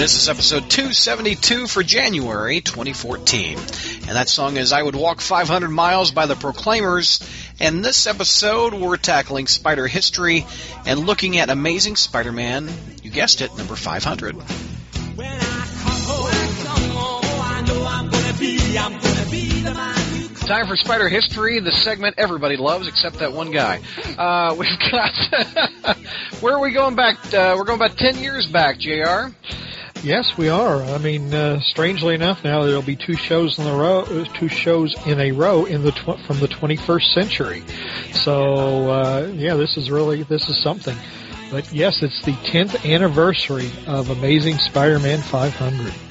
This is episode 272 for January 2014. And that song is I Would Walk 500 Miles by the Proclaimers. And this episode, we're tackling spider history and looking at Amazing Spider Man, you guessed it, number 500. Time for Spider History, the segment everybody loves except that one guy. Uh, we've got. where are we going back? Uh, we're going about 10 years back, JR. Yes, we are. I mean, uh, strangely enough, now there'll be two shows in a row, uh, two shows in a row in the tw- from the 21st century. So uh, yeah, this is really this is something. But yes, it's the 10th anniversary of Amazing Spider-Man 500.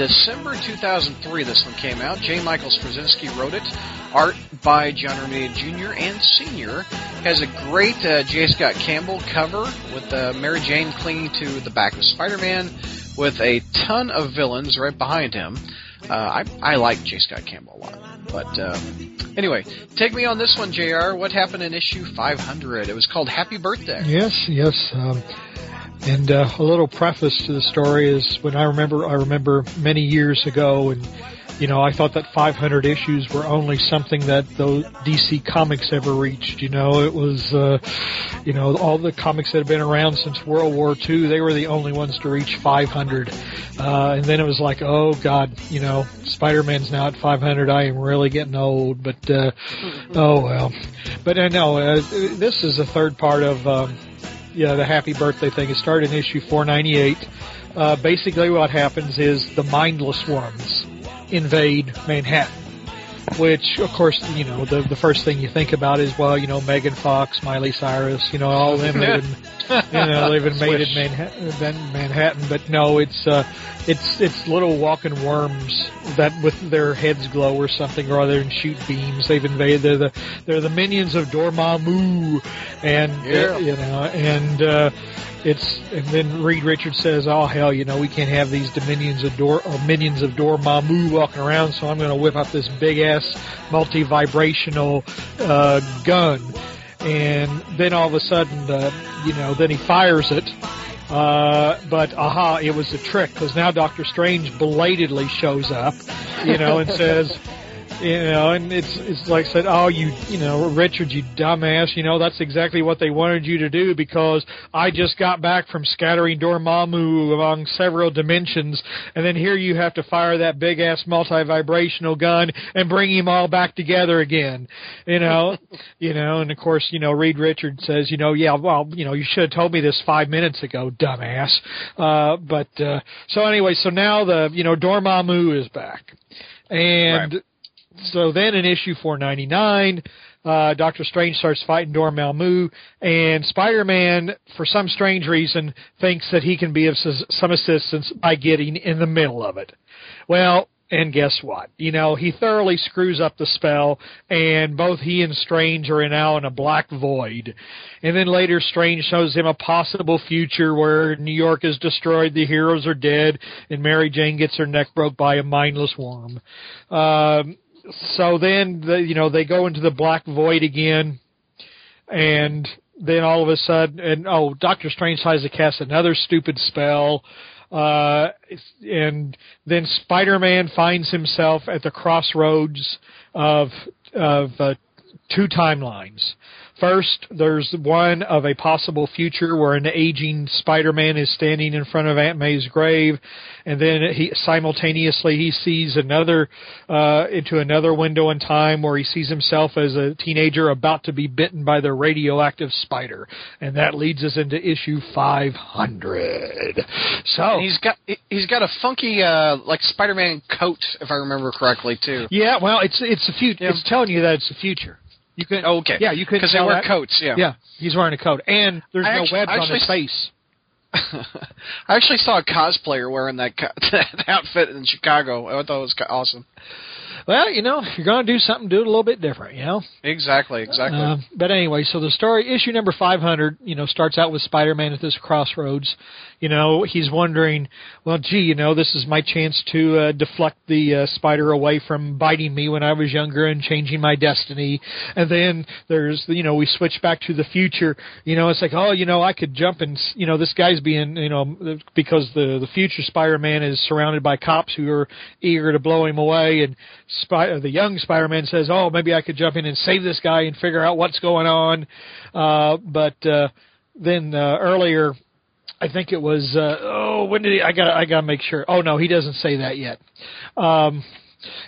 December 2003, this one came out. J. Michael Straczynski wrote it. Art by John Romita Jr. and Sr. Has a great uh, J. Scott Campbell cover with uh, Mary Jane clinging to the back of Spider-Man with a ton of villains right behind him. Uh, I, I like J. Scott Campbell a lot. But uh, anyway, take me on this one, JR. What happened in issue 500? It was called Happy Birthday. Yes, yes. Um, and uh, a little preface to the story is when I remember, I remember many years ago, and you know, I thought that 500 issues were only something that the DC Comics ever reached. You know, it was, uh, you know, all the comics that have been around since World War II, they were the only ones to reach 500. Uh, and then it was like, oh God, you know, Spider-Man's now at 500. I am really getting old, but, uh, oh well. But I uh, know, uh, this is the third part of, um, yeah, the happy birthday thing. It started in issue 498. Uh, basically what happens is the mindless ones invade Manhattan. Which, of course, you know, the the first thing you think about is, well, you know, Megan Fox, Miley Cyrus, you know, all them you know, they've invaded Manhattan, Manhattan. But no, it's uh, it's it's little walking worms that with their heads glow or something or other and shoot beams. They've invaded. They're the they're the minions of Dormammu, and yeah. uh, you know, and uh, it's and then Reed Richards says, "Oh hell, you know we can't have these dominions of Dor or minions of Dormammu walking around, so I'm going to whip out this big ass multi vibrational uh, gun." And then all of a sudden, uh, you know, then he fires it. Uh, but aha, it was a trick because now Doctor Strange belatedly shows up, you know, and says, you know, and it's it's like said, oh, you you know, Richard, you dumbass, you know, that's exactly what they wanted you to do because I just got back from scattering Dormammu along several dimensions, and then here you have to fire that big ass multi vibrational gun and bring him all back together again, you know, you know, and of course, you know, Reed Richard says, you know, yeah, well, you know, you should have told me this five minutes ago, dumbass. Uh, but uh, so anyway, so now the you know Dormammu is back. And Right. So then in issue 499, uh, Doctor Strange starts fighting Dormammu, and Spider-Man, for some strange reason, thinks that he can be of some assistance by getting in the middle of it. Well, and guess what? You know, he thoroughly screws up the spell, and both he and Strange are now in a black void. And then later, Strange shows him a possible future where New York is destroyed, the heroes are dead, and Mary Jane gets her neck broke by a mindless worm. Um, so then, the, you know, they go into the black void again, and then all of a sudden, and oh, Doctor Strange tries to cast another stupid spell. Uh, and then Spider-Man finds himself at the crossroads of of uh, two timelines. First, there's one of a possible future where an aging Spider-Man is standing in front of Aunt May's grave, and then he simultaneously he sees another uh, into another window in time where he sees himself as a teenager about to be bitten by the radioactive spider, and that leads us into issue 500. So And he's got he- he's got a funky uh, like Spider-Man coat, if I remember correctly, too. Yeah, well, it's it's a future. Yeah. It's telling you that it's the future. You can Oh, okay. Yeah, you could because they wear that. coats. Yeah. Yeah, he's wearing a coat, and there's I no actu- webs on his face. I actually saw a cosplayer wearing that co- that outfit in Chicago. I thought it was awesome. well, you know, if you're going to do something, do it a little bit different, you know. Exactly, exactly. Uh, but anyway, so the story issue number 500, you know, starts out with Spider-Man at this crossroads. You know, he's wondering, well, gee, you know, this is my chance to uh, deflect the uh, spider away from biting me when I was younger and changing my destiny. And then there's, you know, we switch back to the future. You know, it's like, oh, you know, I could jump and, you know, this guy's being, you know, because the the future Spider-Man is surrounded by cops who are eager to blow him away, and Spy- the young Spider-Man says, oh, maybe I could jump in and save this guy and figure out what's going on. Uh, but uh, then uh, earlier I think it was uh oh when did he I got I got to make sure. Oh no, he doesn't say that yet. Um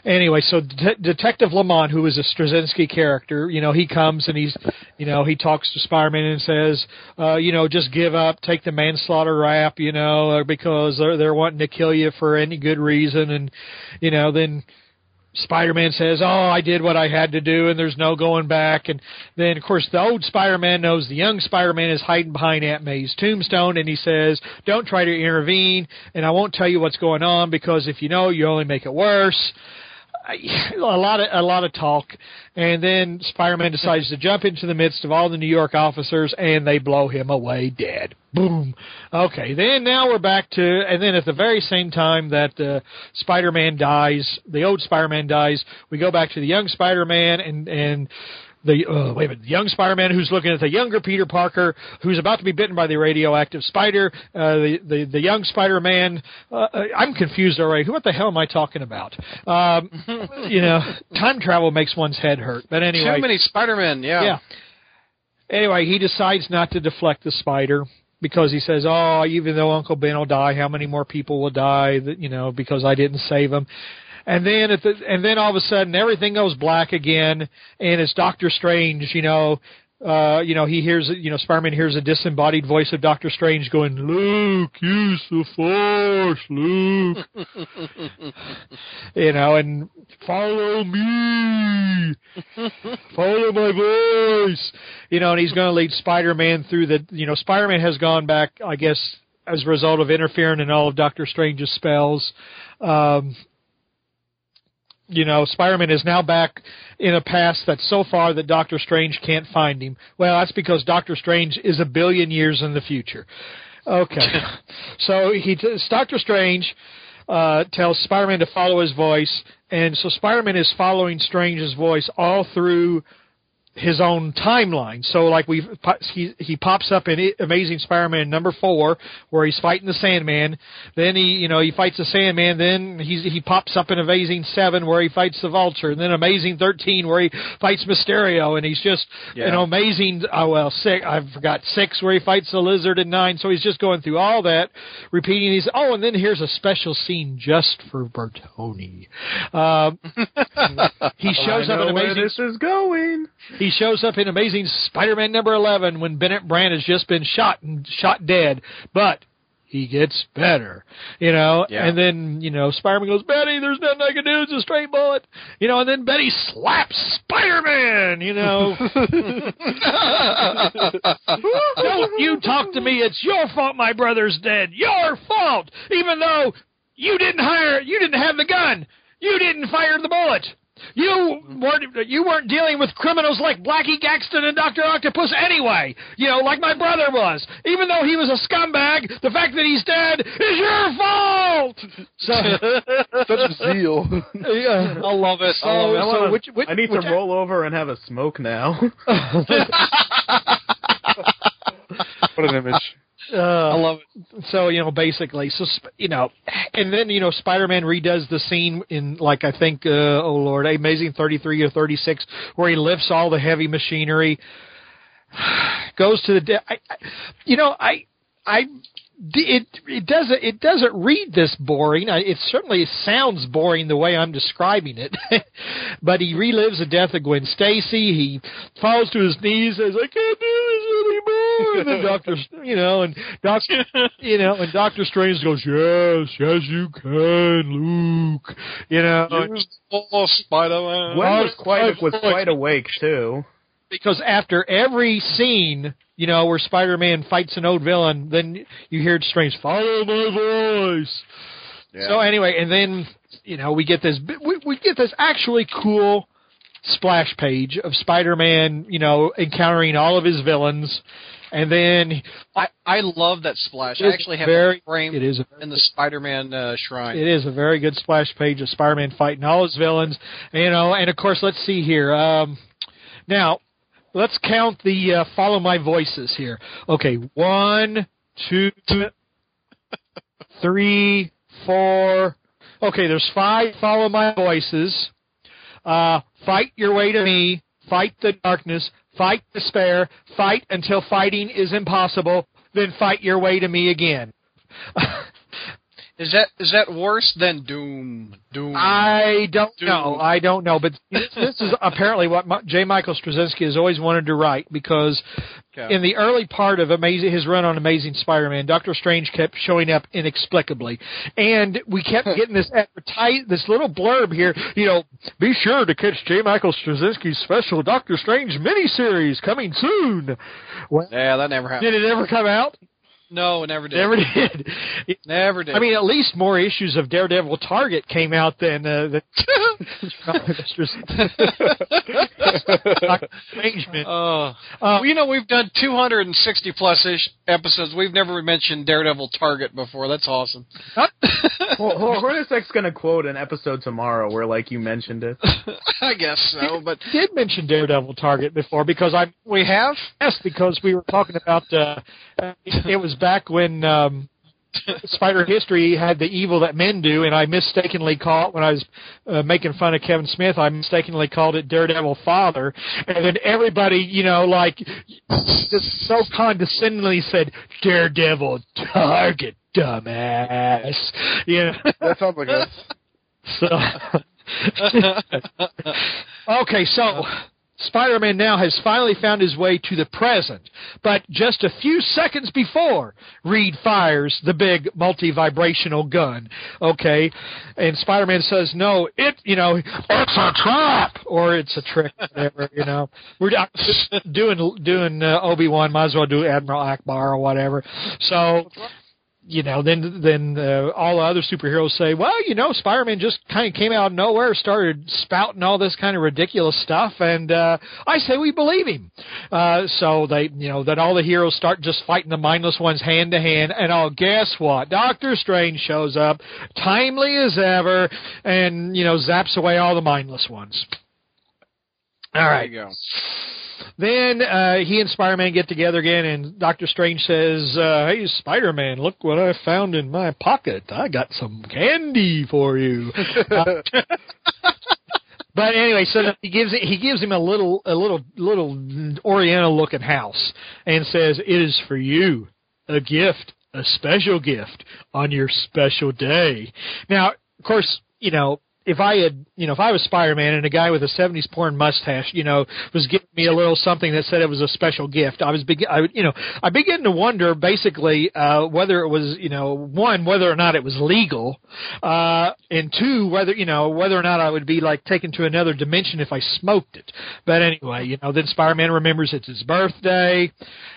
anyway, so De- Detective Lamont, who is a Straczynski character, you know, he comes and he's, you know, he talks to Spider-Man and says, uh, you know, just give up, take the manslaughter rap, you know, because they're they're wanting to kill you for any good reason, and you know, then Spider-Man says, "Oh, I did what I had to do, and there's no going back." And then, of course, the old Spider-Man knows the young Spider-Man is hiding behind Aunt May's tombstone, and he says, "Don't try to intervene, and I won't tell you what's going on because if you know, you only make it worse." a lot of a lot of talk, and then Spider-Man decides to jump into the midst of all the New York officers, and they blow him away dead. Boom. Okay, then now we're back to, and then at the very same time that uh, Spider-Man dies, the old Spider-Man dies, we go back to the young Spider-Man, and and the uh, wait a minute, the young Spider-Man who's looking at the younger Peter Parker who's about to be bitten by the radioactive spider. Uh, the, the the young Spider-Man. Uh, uh I'm confused already. What the hell am I talking about? Um, you know, time travel makes one's head hurt. But anyway, too many Spider-Men. Yeah. Yeah. Anyway, he decides not to deflect the spider because he says, "Oh, even though Uncle Ben will die, how many more people will die? That you know, because I didn't save him." And then at the and then all of a sudden everything goes black again, and it's Doctor Strange. You know, uh, you know, he hears, you know, Spider-Man hears a disembodied voice of Doctor Strange going, Luke, use the Force, Luke. you know, and follow me, follow my voice. You know, and he's going to lead Spider-Man through the, you know, Spider-Man has gone back, I guess, as a result of interfering in all of Doctor Strange's spells. Um, you know, Spider-Man is now back in a past that's so far that Doctor Strange can't find him. Well, that's because Doctor Strange is a billion years in the future. Okay, so he t- Doctor Strange uh, tells Spider-Man to follow his voice, and so Spider-Man is following Strange's voice all through his own timeline. So like we he he pops up in Amazing Spider-Man number 4 where he's fighting the Sandman, then he you know he fights the Sandman, then he's he pops up in Amazing 7 where he fights the Vulture, and then Amazing 13 where he fights Mysterio and he's just yeah. you know amazing oh well 6 I forgot 6 where he fights the Lizard and 9. So he's just going through all that repeating these oh and then here's a special scene just for Bertoni. Uh, he shows up in Amazing this is going. He shows up in Amazing Spider-Man number 11 when Bennett Brant has just been shot and shot dead, but he gets better, you know. Yeah. And then you know Spider-Man goes, Betty, there's nothing I can do. It's a straight bullet, you know. And then Betty slaps Spider-Man, you know. Don't you talk to me? It's your fault. My brother's dead. Your fault. Even though you didn't hire, you didn't have the gun. You didn't fire the bullet. You weren't you weren't dealing with criminals like Blackie Gaxton and Doctor Octopus anyway. You know, like my brother was. Even though he was a scumbag, the fact that he's dead is your fault. So, Such zeal. Yeah, I love it. I, love it. I, so which, which, I need which, to roll over and have a smoke now. what an image. Uh, I love it. So you know, basically, so you know, and then you know, Spider-Man redoes the scene in like I think, uh, oh Lord, Amazing Thirty Three or Thirty Six, where he lifts all the heavy machinery, goes to the, de- I, I, you know, I, I it it doesn't it doesn't read this boring. It certainly sounds boring the way I'm describing it. but he relives the death of Gwen Stacy. He falls to his knees, says, "I can't do this anymore." And then Doctor, you know, and Doctor, you know, and Doctor Strange goes, "Yes, yes, you can, Luke." You know, oh, Spider-Man. Gwen oh, was quite oh, was quite awake too because after every scene, you know, where Spider-Man fights an old villain, then you hear Strange follow my voice. Yeah. So anyway, and then you know we get this. We, we get this actually cool splash page of Spider-Man, you know, encountering all of his villains, and then I I love that splash. I actually have very, it framed it is a, in the Spider-Man uh, shrine. It is a very good splash page of Spider-Man fighting all his villains, you know, and of course, let's see here. Um, now, let's count the uh, follow my voices here. Okay, one, two, three, four. Okay, there's five follow my voices. Uh, fight your way to me. Fight the darkness. Fight despair. Fight until fighting is impossible. Then fight your way to me again. Is that is that worse than Doom? Doom. I don't Doom. know. I don't know. But this, this is apparently what Ma- J. Michael Straczynski has always wanted to write because Okay. in the early part of amazing his run on Amazing Spider-Man, Doctor Strange kept showing up inexplicably, and we kept getting this advertise this little blurb here. You know, be sure to catch J. Michael Straczynski's special Doctor Strange miniseries coming soon. Well, yeah, that never happened. did it ever come out? No, it never did. Never did. Never did. I mean, at least more issues of Daredevil Target came out than uh, the arrangement. Uh, Uh, you know, we've done 260 plus ish episodes. We've never mentioned Daredevil Target before. That's awesome. well, well, Hornacek's gonna quote an episode tomorrow where, like, you mentioned it. I guess so, but did mention Daredevil Target before because I we have. yes because we were talking about uh, it was back when um, Spider History had the evil that men do, and I mistakenly called when I was uh, making fun of Kevin Smith. I mistakenly called it Daredevil Father, and then everybody, you know, like just so condescendingly said Daredevil Target, dumbass. You know, That sounds like us. so. okay, so Spider-Man now has finally found his way to the present, but just a few seconds before, Reed fires the big multi-vibrational gun. Okay, and Spider-Man says, "No, it, you know, it's a trap or it's a trick, whatever. You know, we're doing doing uh, Obi-Wan, might as well do Admiral Ackbar or whatever." So you know, then then uh, all the other superheroes say, well, you know, Spider-Man just kind of came out of nowhere, started spouting all this kind of ridiculous stuff, and uh, I say we believe him. Uh, so they, you know, then all the heroes start just fighting the mindless ones hand to hand, and oh, guess what? Doctor Strange shows up, timely as ever, and you know, zaps away all the mindless ones. All right. There you go. Then uh, he and Spider Man get together again, and Doctor Strange says, uh, "Hey, Spider Man, look what I found in my pocket. I got some candy for you." Uh, but anyway, so he gives he gives him a little a little little Oriental looking house, and says, "It is for you, a gift, a special gift on your special day." Now, of course, you know if I had, you know, if I was Spider-Man and a guy with a '70s porn mustache, you know, was giving me a little something that said it was a special gift, I was, begin, I, would- you know, I began to wonder basically uh, whether it was, you know, one whether or not it was legal, uh, and two whether, you know, whether or not I would be like taken to another dimension if I smoked it. But anyway, you know, then Spider-Man remembers it's his birthday.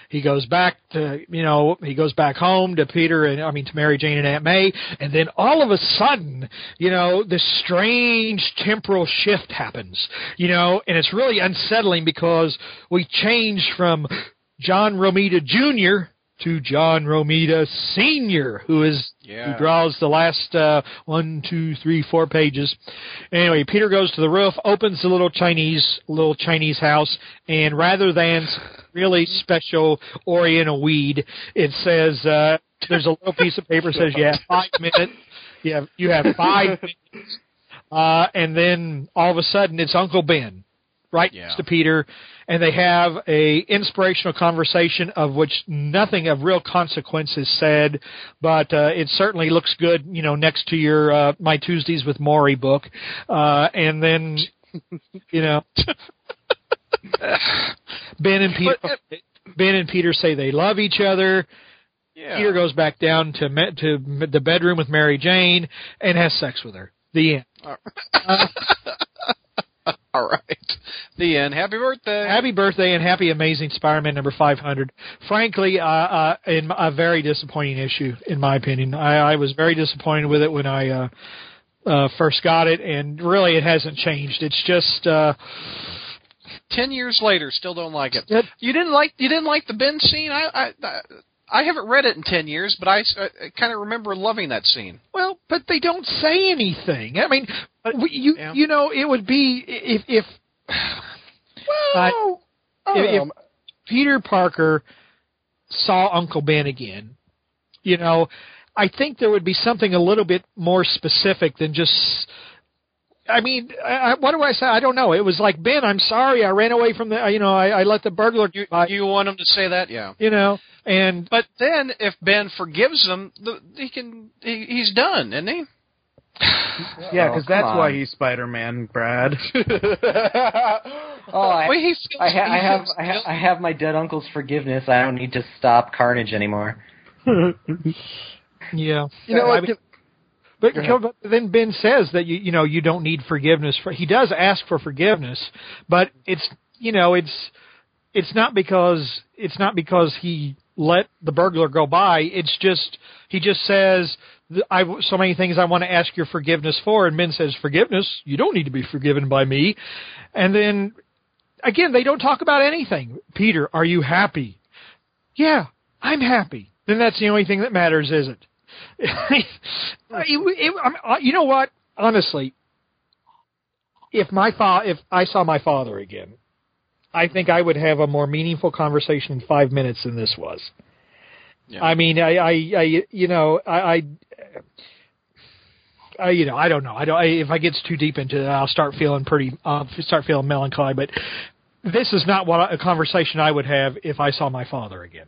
He goes back to, you know, he goes back home to Peter and I mean to Mary Jane and Aunt May, and then all of a sudden, you know, this strange temporal shift happens, you know, and it's really unsettling because we change from John Romita Jr. to John Romita Sr., who is Yeah. who draws the last uh, one, two, three, four pages. Anyway, Peter goes to the roof, opens the little Chinese little Chinese house, and rather than really special Oriental weed, it says uh, there's a little piece of paper that says you have five minutes. You have you have five minutes, uh, and then all of a sudden it's Uncle Ben right Yeah. next to Peter, and they have a inspirational conversation of which nothing of real consequence is said, but uh, it certainly looks good, you know, next to your uh, My Tuesdays with Morrie book, uh, and then, you know, Ben and Peter. Ben and Peter say they love each other. Yeah. Peter goes back down to me- to the bedroom with Mary Jane and has sex with her. The end. All right. The end. Happy birthday. Happy birthday and happy Amazing Spider-Man number 500. Frankly, uh, uh, in a very disappointing issue, in my opinion. I, I was very disappointed with it when I uh, uh, first got it, and really it hasn't changed. It's just. Uh, Ten years later, still don't like it. It- You didn't like you didn't like the Ben scene. I I I- I haven't read it in ten years, but I, uh, I kind of remember loving that scene. Well, but they don't say anything. I mean, you Yeah. you know, it would be if if Well, I don't if- oh. Peter Parker saw Uncle Ben again, you know, I think there would be something a little bit more specific than just. I mean, I, I- what do I say? I don't know. It was like Ben, I'm sorry, I ran away from the. You know, I, I let the burglar. You uh, by, you want him to say that, yeah. you know, and But then if Ben forgives him, the, he can he, he's done, isn't he? Yeah, Oh, because come that's on. why he's Spider-Man, Brad. oh, I, Well, he feels, I, ha- he I have feels I, ha- I have my dead uncle's forgiveness. I don't need to stop carnage anymore. yeah, You know I mean- But, then Ben says that you you know you don't need forgiveness for he does ask for forgiveness, but it's you know it's it's not because it's not because he let the burglar go by. It's just he just says I so many things I want to ask your forgiveness for, and Ben says forgiveness. You don't need to be forgiven by me, and then again they don't talk about anything. Peter, are you happy? Yeah, I'm happy. Then that's the only thing that matters, is it? it, it, I'm- uh, you know what? Honestly, if my fa- if I saw my father again, I think I would have a more meaningful conversation in five minutes than this was. Yeah. I mean, I, I, I, you know, I, I, I, you know, I don't know. I don't. I, if I get too deep into it, I'll start feeling pretty. Uh, start feeling melancholy. But this is not what I, a conversation I would have if I saw my father again.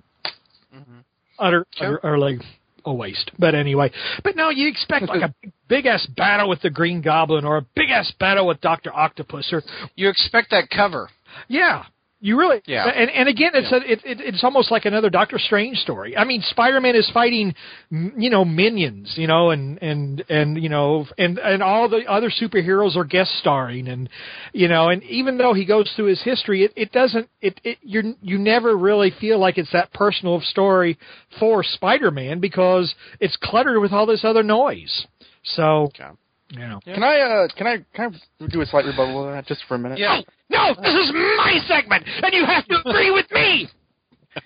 Utter, Sure. utter, utterly a waste. But anyway, but no, you expect like a big ass battle with the Green Goblin or a big ass battle with Doctor Octopus or You expect that cover. yeah. You really, Yeah. and and again, it's a, it, it, it's almost like another Doctor Strange story. I mean, Spider-Man is fighting, you know, minions, you know, and and and you know, and and all the other superheroes are guest starring, and you know, and even though he goes through his history, it, it doesn't, it, it you you never really feel like it's that personal story for Spider-Man because it's cluttered with all this other noise. So, Okay. You know, Can I uh can I can I do a slight rebuttal of that just for a minute? Yeah. no, this is my segment, and you have to agree with me.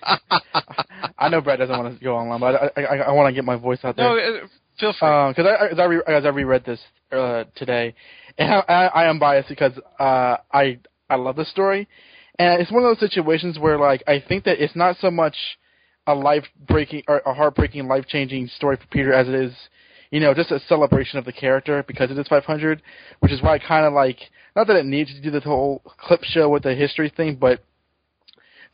I know Brad doesn't want to go online, but I I, I want to get my voice out there. No, uh, feel free. because I, as I, re- as I reread this uh, today, and I, I, I am biased because uh, I I love the story, and it's one of those situations where like I think that it's not so much a life breaking or a heartbreaking, life changing story for Peter as it is, you know, just a celebration of the character because it is 500, which is why I kind of like not that it needs to do the whole clip show with the history thing, but.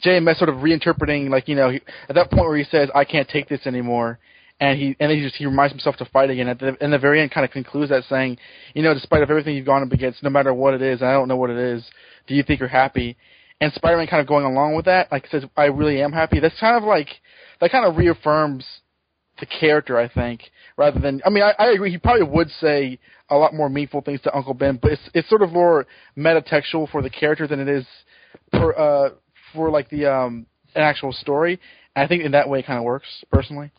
JMS sort of reinterpreting, like you know, he, at that point where he says, "I can't take this anymore," and he and then he just he reminds himself to fight again. At the in the very end, kind of concludes that saying, you know, despite of everything you've gone up against, no matter what it is, I don't know what it is, do you think you're happy? And Spider-Man kind of going along with that, like says, I really am happy. That's kind of like that kind of reaffirms the character, I think, rather than I mean, I, I agree. He probably would say a lot more meaningful things to Uncle Ben, but it's it's sort of more metatextual for the character than it is for uh for like the um an actual story. And I think in that way it kind of works personally.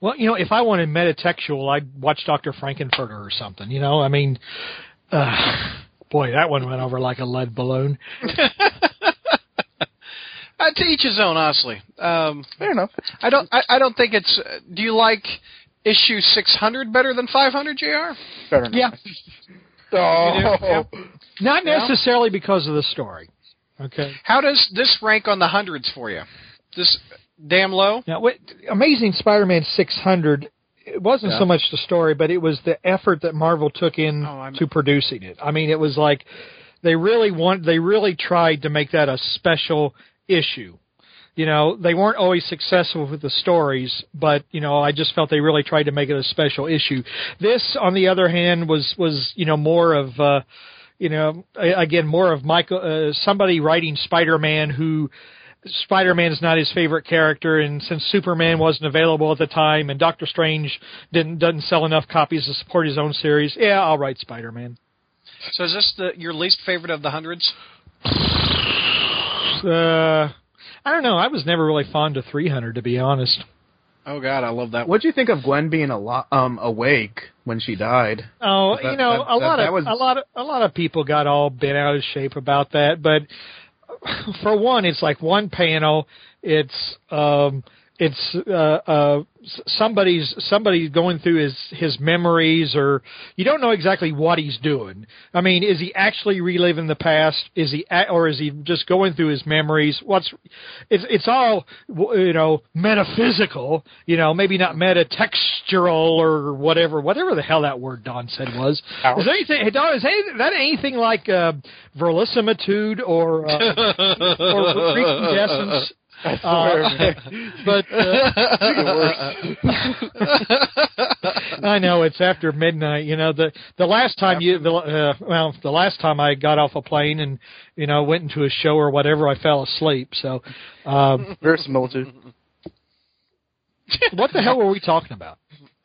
Well, you know, if I wanted metatextual, I'd watch Dr. Frank-N-Furter or something. You know, I mean, uh, boy, that one went over like a lead balloon. Uh, to each his own, honestly. Um, Fair enough. I don't. I, I don't think it's. Uh, do you like issue six hundred better than five hundred, Jr.? Fair enough. Yeah, Oh. not Yeah. necessarily because of the story. Okay. How does this rank on the hundreds for you? This damn low. Now, what, Amazing Spider-Man 600. It wasn't Yeah. so much the story, but it was the effort that Marvel took in Oh, to producing it. I mean, it was like they really want. They really tried to make that a special issue. You know, they weren't always successful with the stories, but you know, I just felt they really tried to make it a special issue. This, on the other hand, was was you know more of. uh you know, again, more of Michael, uh, somebody writing Spider-Man who Spider-Man is not his favorite character, and since Superman wasn't available at the time, and Doctor Strange didn't doesn't sell enough copies to support his own series, yeah, I'll write Spider-Man. So is this the your least favorite of the hundreds? Uh, I don't know. I was never really fond of 300, to be honest. Oh God, I love that. What'd you think of Gwen being a lo- um awake when she died. Oh, That- you know, that- a that- lot that of was- a lot of a lot of people got all bent out of shape about that, but for one, it's like one panel. It's um, it's uh, uh, somebody's somebody's going through his his memories, or you don't know exactly what he's doing. I mean, is he actually reliving the past? Is he, or is he just going through his memories? What's it's it's all w- you know metaphysical. You know, maybe not metatextural or whatever whatever the hell that word Don said was. Ouch. Is there anything? Hey, Don, is that anything like uh, verisimilitude or uh, or? I swear, Uh, but uh, I know it's after midnight. You know the the last time you the uh, well the last time I got off a plane and you know went into a show or whatever I fell asleep. So um, Verisimilitude. what the hell were we talking about?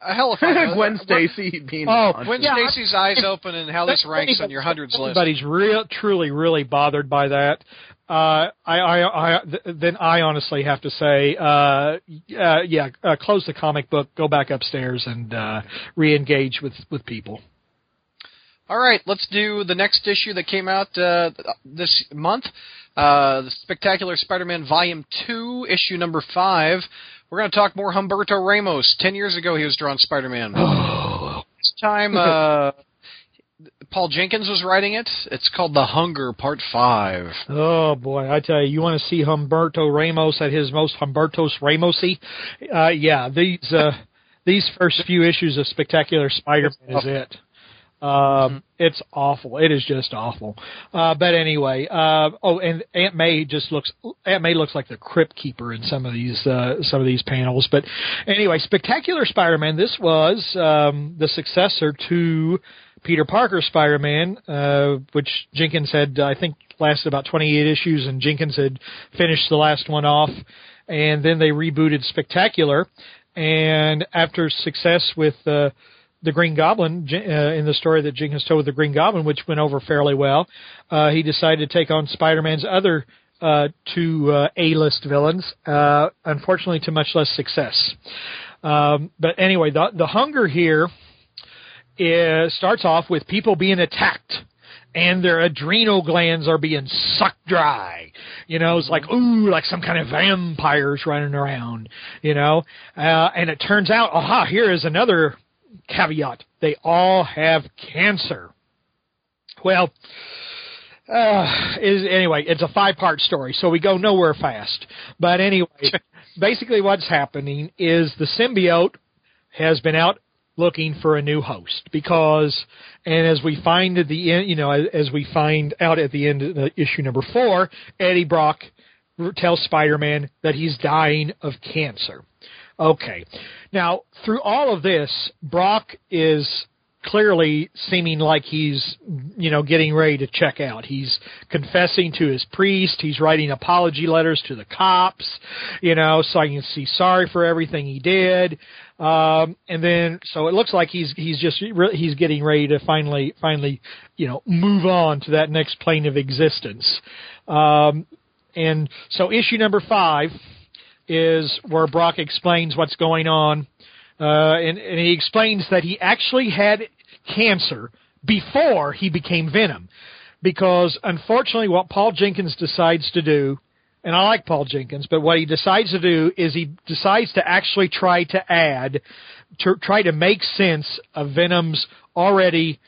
A hell if I. Gwen Stacy being Oh, haunted. When Yeah, Stacy's eyes open and how this ranks on your hundreds list. Everybody's real, truly, really bothered by that. Uh, I, I, I, th- then I honestly have to say, uh, uh, yeah, uh, close the comic book, go back upstairs, and uh, re-engage with with people. All right, let's do the next issue that came out uh, this month. Uh, the Spectacular Spider-Man Volume Two, issue number five. We're going to talk more Humberto Ramos. Ten years ago, he was drawing Spider-Man. this time, uh, Paul Jenkins was writing it. It's called The Hunger Part Five. Oh boy, I tell you, you want to see Humberto Ramos at his most Humbertos Ramosy? Uh, yeah, these uh, these first few issues of Spectacular Spider-Man is it. Um, It's awful. It is just awful. Uh, but anyway, uh, oh, and Aunt May just looks Aunt May looks like the crypt keeper in some of these uh, some of these panels. But anyway, Spectacular Spider-Man. This was um, the successor to Peter Parker Spider-Man, uh, which Jenkins had I think lasted about 28 issues, and Jenkins had finished the last one off, and then they rebooted Spectacular, and after success with uh, the Green Goblin uh, in the story that Jenkins told with the Green Goblin, which went over fairly well, uh, he decided to take on Spider-Man's other uh, two uh, A-list villains, uh, unfortunately to much less success. Um, but anyway, the the hunger here is, starts off with people being attacked and their adrenal glands are being sucked dry. You know, it's like, ooh, like some kind of vampires running around, you know. Uh, and it turns out, aha, here is another caveat. They all have cancer. Well, uh, is anyway, it's a five part story, so we go nowhere fast. But anyway, basically what's happening is the symbiote has been out looking for a new host because and as we find at the end you know as, we find out at the end of the issue number 4 Eddie Brock tells Spider-Man that he's dying of cancer. Okay. Now, through all of this, Brock is clearly seeming like he's, you know, getting ready to check out. He's confessing to his priest. He's writing apology letters to the cops, you know, so I can see sorry for everything he did. Um, and then, so it looks like he's he's just re- he's getting ready to finally finally, you know, move on to that next plane of existence. Um, and so issue number five is where Brock explains what's going on, uh, and, and he explains that he actually had cancer before he became Venom, because unfortunately, what Paul Jenkins decides to do, and I like Paul Jenkins, but what he decides to do is he decides to actually try to add, to try to make sense of Venom's already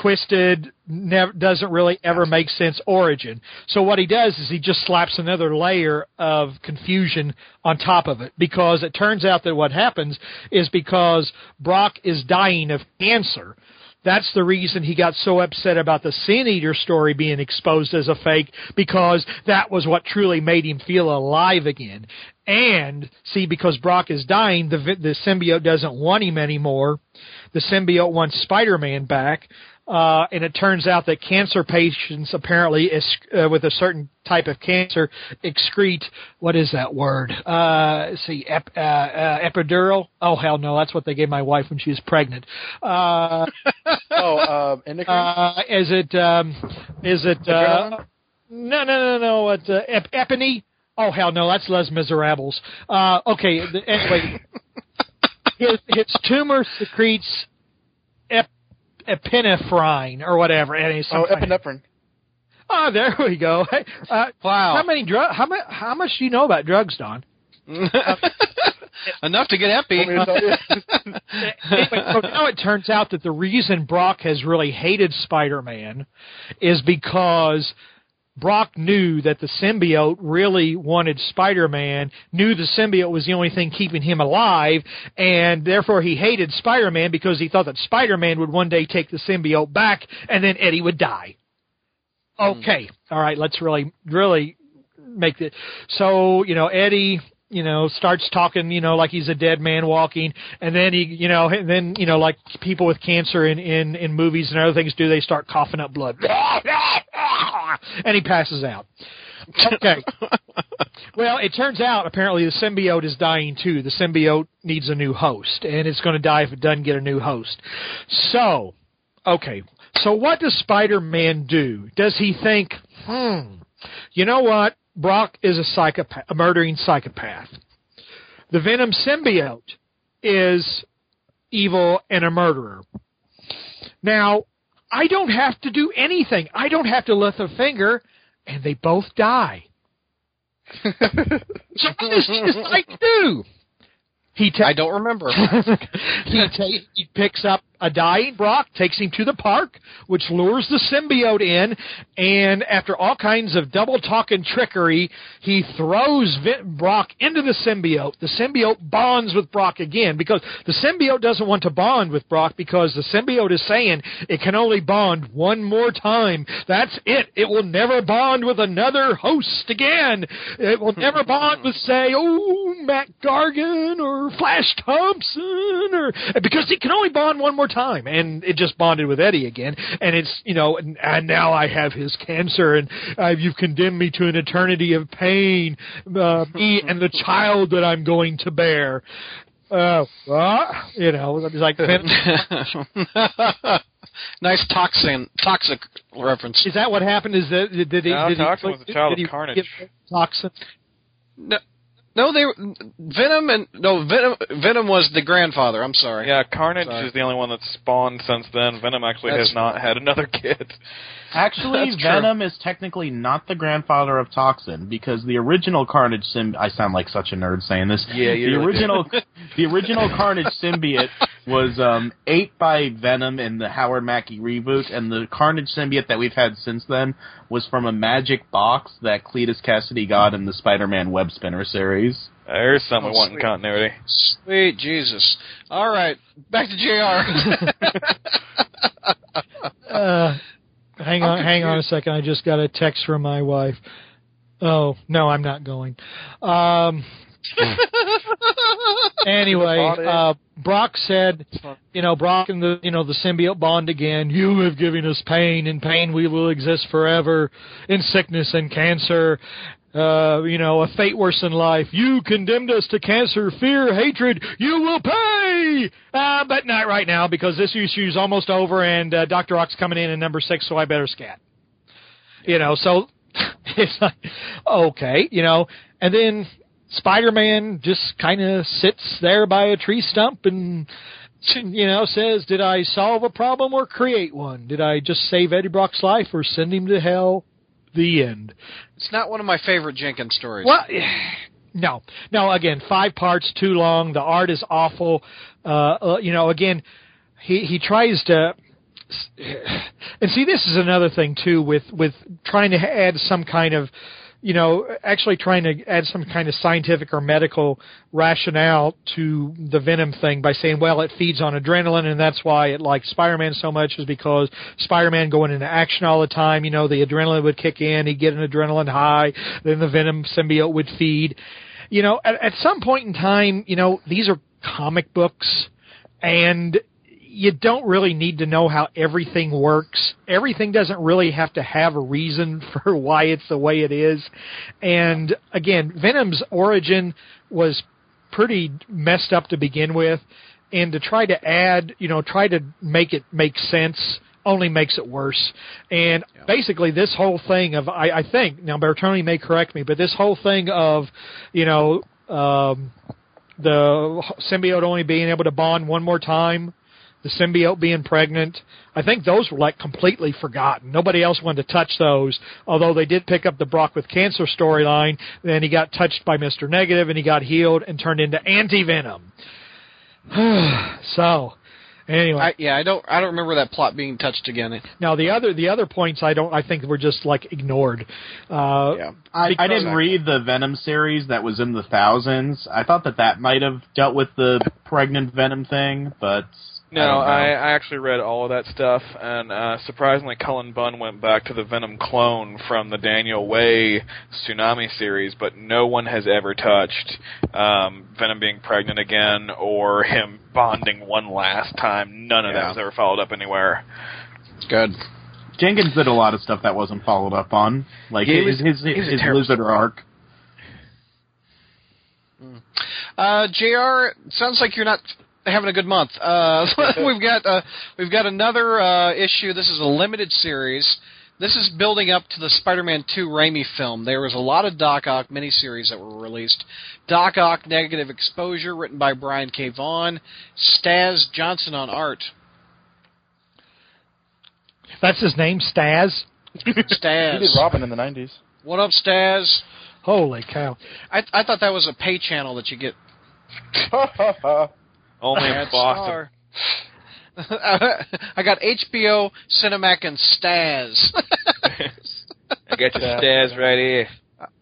twisted, never, doesn't really ever make sense origin. So what he does is he just slaps another layer of confusion on top of it because it turns out that what happens is because Brock is dying of cancer. That's the reason he got so upset about the Sin Eater story being exposed as a fake because that was what truly made him feel alive again. And see, because Brock is dying, the the symbiote doesn't want him anymore. The symbiote wants Spider-Man back. Uh, and it turns out that cancer patients apparently, is, uh, with a certain type of cancer, excrete what is that word? Uh, let's see, ep, uh, uh, epidural. Oh hell no, that's what they gave my wife when she was pregnant. Uh, Oh, uh, endocrine? uh, is it? Um, is it? Uh, no, no, no, no. What? Uh, ep- Epiny? Oh hell no, that's Les Miserables. Uh, okay. Anyway, his, his tumor secretes epinephrine or whatever. And it's Oh, epinephrine. Oh, there we go. Uh, Wow. How many drug? How much? How much do you know about drugs, Don? Enough to get epi. Want me to tell you? anyway, so now it turns out that the reason Brock has really hated Spider-Man is because Brock knew that the symbiote really wanted Spider-Man, knew the symbiote was the only thing keeping him alive, and therefore he hated Spider-Man because he thought that Spider-Man would one day take the symbiote back and then Eddie would die. Hmm. Okay. All right, let's really really make it so, you know, Eddie you know, starts talking, you know, like he's a dead man walking, and then he, you know, and then you know, like people with cancer in in in movies and other things do, they start coughing up blood, and he passes out. Okay. well, it turns out apparently the symbiote is dying too. The symbiote needs a new host, and it's going to die if it doesn't get a new host. So, okay. So what does Spider-Man do? Does he think, hmm, you know what? Brock is a psychopath, a murdering psychopath. The Venom symbiote is evil and a murderer. Now, I don't have to do anything. I don't have to lift a finger, and they both die. so what does he decide to do? He ta- I don't remember. he, ta- he picks up a dying Brock, takes him to the park, which lures the symbiote in, and after all kinds of double talk and trickery, he throws Vin- Brock into the symbiote. The symbiote bonds with Brock again because the symbiote doesn't want to bond with Brock because the symbiote is saying it can only bond one more time. That's it. It will never bond with another host again. It will never bond with, say, oh, Mac Gargan or Flash Thompson or because he can only bond one more time, and it just bonded with Eddie again. And it's you know, and, and now I have his cancer, and uh, you've condemned me to an eternity of pain, uh, me and the child that I'm going to bear. Uh, uh, you know, it's like nice toxin toxic reference. is that what happened? Is that did, did he? No, did Toxin he, was a child did of he carnage. Toxin. No, no, they were- Venom and no Venom. Venom was the grandfather. I'm sorry. Yeah, Carnage Sorry. is the only one that's spawned since then. Venom actually That's has not had another kid. Actually, That's true. Venom is technically not the grandfather of Toxin because the original Carnage symb. I sound like such a nerd saying this. Yeah, you the really original, the original Carnage symbiote was um, ate by Venom in the Howard Mackie reboot, and the Carnage symbiote that we've had since then was from a magic box that Cletus Kasady got in the Spider-Man web spinner series. There's something Oh, we want in continuity. Sweet Jesus. All right, back to Jr. Uh, hang on, hang on a second. I just got a text from my wife. Oh no, I'm not going. Um, anyway, uh, Brock said, you know, Brock and the you know the symbiote bond again. You have given us pain, and pain we will exist forever in sickness and cancer. Uh, you know, a fate worse than life. You condemned us to cancer, fear, hatred. You will pay, uh, but not right now because this issue is almost over, and uh, Doctor Ock's coming in in number six, so I better scat. You know, so it's like okay, you know, and then Spider-Man just kind of sits there by a tree stump and you know says, "Did I solve a problem or create one? Did I just save Eddie Brock's life or send him to hell?" The end. it's not one of my favorite Jenkins stories. Well, no, no. Again, five parts, too long. The art is awful. Uh, uh, you know, again, he he tries to. And see, this is another thing too with with trying to add some kind of, you know, actually trying to add some kind of scientific or medical rationale to the Venom thing by saying, well, it feeds on adrenaline, and that's why it likes Spider-Man so much is because Spider-Man going into action all the time. You know, the adrenaline would kick in, he'd get an adrenaline high, then the Venom symbiote would feed. You know, at, at some point in time, you know, these are comic books, and you don't really need to know how everything works. Everything doesn't really have to have a reason for why it's the way it is. And again, Venom's origin was pretty messed up to begin with, and to try to add, you know, try to make it make sense only makes it worse. And basically, this whole thing of, I, I think, now Bertoni may correct me, but this whole thing of, you know, um, the symbiote only being able to bond one more time, the symbiote being pregnant. I think those were like completely forgotten. Nobody else wanted to touch those, although they did pick up the Brock with cancer storyline. Then he got touched by Mr. Negative and he got healed and turned into anti venom. so, anyway. I, yeah, I don't. I don't remember that plot being touched again. Now the other the other points I don't I think were just like ignored. Uh, Yeah. I, I didn't read the Venom series that was in the thousands. I thought that that might have dealt with the pregnant Venom thing, but No, I. I, I actually read all of that stuff, and uh, surprisingly, Cullen Bunn went back to the Venom clone from the Daniel Way Tsunami series, but no one has ever touched um, Venom being pregnant again or him bonding one last time. None of Yeah. that was ever followed up anywhere. It's Good. Jenkins did a lot of stuff that wasn't followed up on, like Yeah, he his was- his, he was a his terrible Lizard arc. Uh, Jr. Sounds like you're not having a good month. Uh, we've got uh, we've got another uh, issue. This is a limited series. This is building up to the Spider-Man 2 Raimi film. There was a lot of Doc Ock miniseries that were released. Doc Ock Negative Exposure, written by Brian K. Vaughan, Staz Johnson on art. that's his name, Staz. Staz. He did Robin in the '90s. what up, Staz? Holy cow! I I thought that was a pay channel that you get. Only in Boston. star. I got HBO, Cinemax, and Staz. I got your Yeah. stairs right here.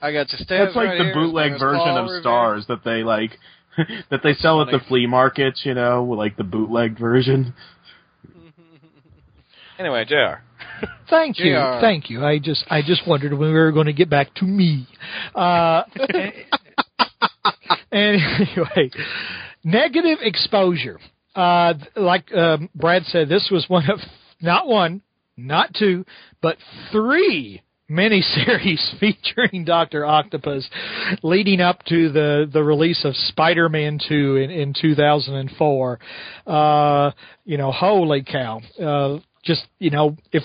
I got the Staz. That's like right the here. bootleg There's version Paul of Revere. Stars that they like that they sell at the flea markets, you know, like the bootleg version. Anyway, Jr. Thank you, JR. thank you. I just I just wondered when we were going to get back to me. Uh, anyway, negative exposure. Uh, like um, Brad said, this was one of not one, not two, but three miniseries featuring Doctor Octopus, leading up to the the release of Spider-Man 2 in in 2004. Uh, you know, holy cow! Uh, just you know, if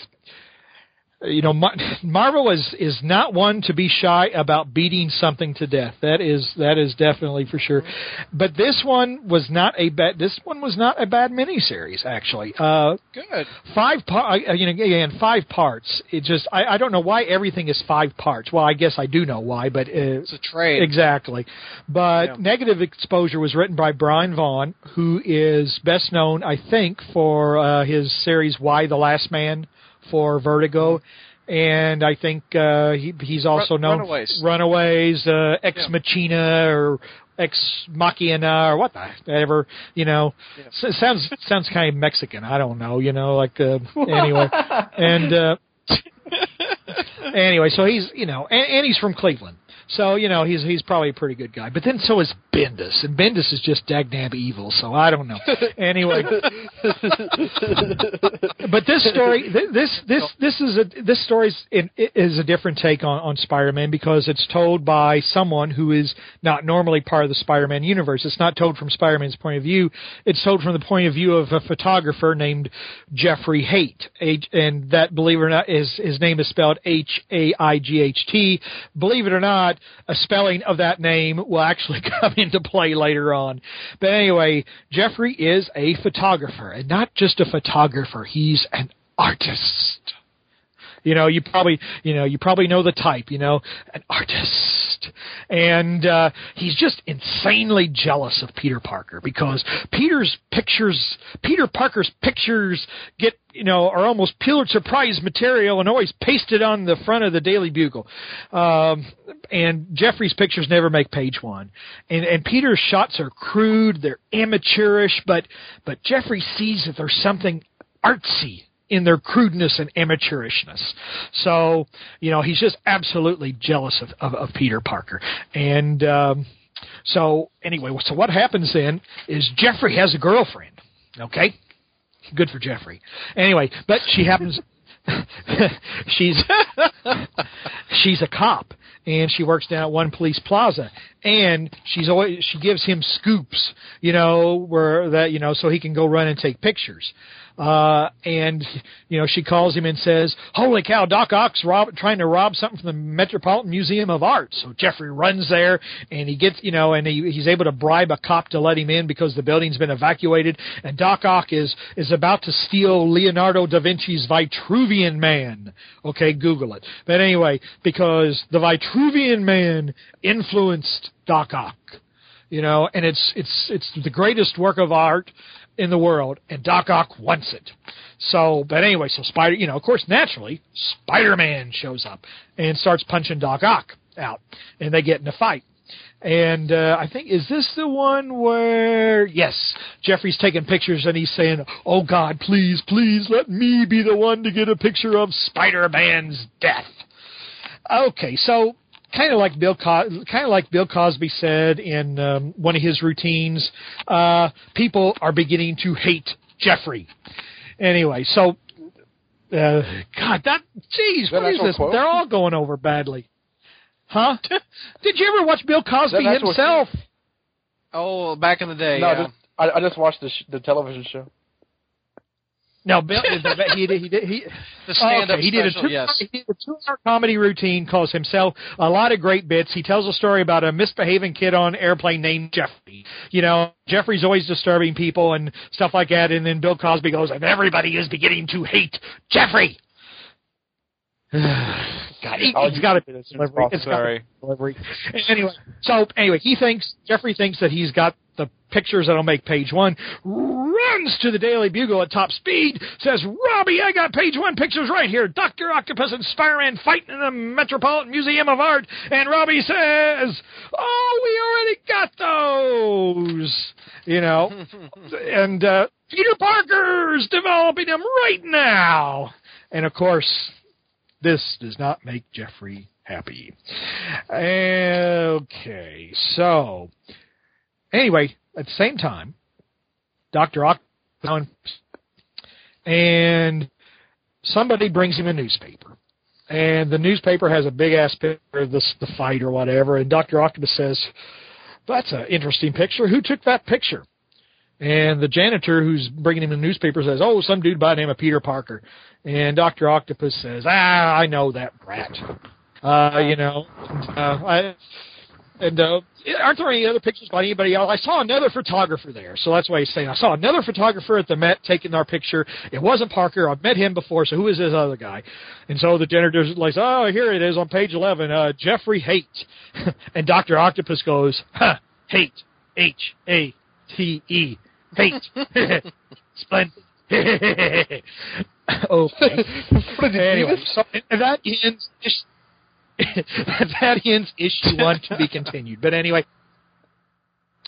you know, Marvel is is not one to be shy about beating something to death. That is that is definitely for sure. But this one was not a bad. This one was not a bad miniseries actually. Uh, Good. five part. You know, again, five parts. It just I, I don't know why everything is five parts. Well, I guess I do know why, but uh, It's a trade. Exactly. But Yeah. Negative Exposure was written by Brian Vaughan, who is best known, I think, for uh, his series Y: The Last Man for Vertigo. And I think uh, he, he's also Run- known Runaways. Runaways, uh, Ex Yeah. Machina, or Ex Machina, or what the ever, you know. S- sounds sounds kind of Mexican. I don't know, you know, like uh, anyway. and uh, anyway, so he's you know, and, and he's from Cleveland, so you know he's he's probably a pretty good guy. But then so is Bendis, and Bendis is just dagnab evil. So I don't know. anyway, but this story, this this this is a this story is a different take on on Spider-Man because it's told by someone who is not normally part of the Spider-Man universe. It's not told from Spider-Man's point of view. It's told from the point of view of a photographer named Jeffrey Haight, and that, believe it or not, is his name is spelled H A I G H T. Believe it or not, a spelling of that name will actually come into play later on. But anyway, Jeffrey is a photographer, and not just a photographer. He's an artist. You know, you probably, you know, you probably know the type. You know, an artist, and uh, he's just insanely jealous of Peter Parker because Peter's pictures, Peter Parker's pictures, get you know are almost Pulitzer Prize material and always pasted on the front of the Daily Bugle. Um, and Jeffrey's pictures never make page one, and and Peter's shots are crude, they're amateurish, but but Jeffrey sees that there's something artsy in their crudeness and amateurishness. So, you know, he's just absolutely jealous of, of, of Peter Parker. And um, so, anyway, so what happens then is Jeffrey has a girlfriend. Okay? Good for Jeffrey. Anyway, but she happens. she's she's a cop and she works down at one police plaza and she's always she gives him scoops you know where that you know so he can go run and take pictures uh, and you know she calls him and says, "Holy cow, Doc Ock's rob- trying to rob something from the Metropolitan Museum of Art." So Jeffrey runs there and he gets you know and he, he's able to bribe a cop to let him in because the building's been evacuated. And Doc Ock is is about to steal Leonardo da Vinci's Vitruvian Man. Okay, Google it. But anyway, because the Vitruvian Man influenced Doc Ock you know, and it's it's it's the greatest work of art in the world, and Doc Ock wants it. So, but anyway, so Spider, you know, of course, naturally, Spider-Man shows up and starts punching Doc Ock out, and they get in a fight. And uh, I think is this the one where yes, Jeffrey's taking pictures and he's saying, "Oh God, please, please let me be the one to get a picture of Spider-Man's death." Okay, so kind of like Bill Co- kind of like Bill Cosby said in um, one of his routines, uh, people are beginning to hate Jeffrey. Anyway, so uh, God, that jeez, what is this? quote? They're all going over badly, huh? Did you ever watch Bill Cosby himself? Oh, back in the day. no, yeah. just, I, I just watched the sh- the television show. No, Bill. he did. He did. He, the stand-up okay, he did a two, yes. he did a two-hour comedy routine. Calls himself a lot of great bits. He tells a story about a misbehaving kid on airplane named Jeffrey. You know, Jeffrey's always disturbing people and stuff like that. And then Bill Cosby goes, "And everybody is beginning to hate Jeffrey." God, he, has got to be this delivery. It's Sorry. delivery. Anyway, so anyway, he thinks Jeffrey thinks that he's got the pictures that'll make page one. Runs to the Daily Bugle at top speed. Says, "Robbie, I got page one pictures right here. Doctor Octopus and Spider-Man fighting in the Metropolitan Museum of Art." And Robbie says, "Oh, we already got those." You know, and uh, Peter Parker's developing them right now. And of course, this does not make Jeffrey happy. Okay, so anyway, at the same time, Doctor Octopus and somebody brings him a newspaper, and the newspaper has a big ass picture of this the fight or whatever, and Doctor Octopus says, "That's an interesting picture. Who took that picture?" And the janitor who's bringing him the newspaper says, "Oh, some dude by the name of Peter Parker." And Doctor Octopus says, "Ah, I know that brat. Uh, you know, and, uh, I." And uh, aren't there any other pictures by anybody else? I saw another photographer there, so that's why he's saying I saw another photographer at the Met taking our picture. It wasn't Parker. I've met him before, so who is this other guy? And so the janitor's like, "Oh, here it is on page eleven. Uh, Jeffrey Haight." and Doctor Octopus goes, "Huh, Haight, H A T E, Haight, splendid." Oh, okay. What did you anyway, so that ends that ends issue one to be continued. But anyway,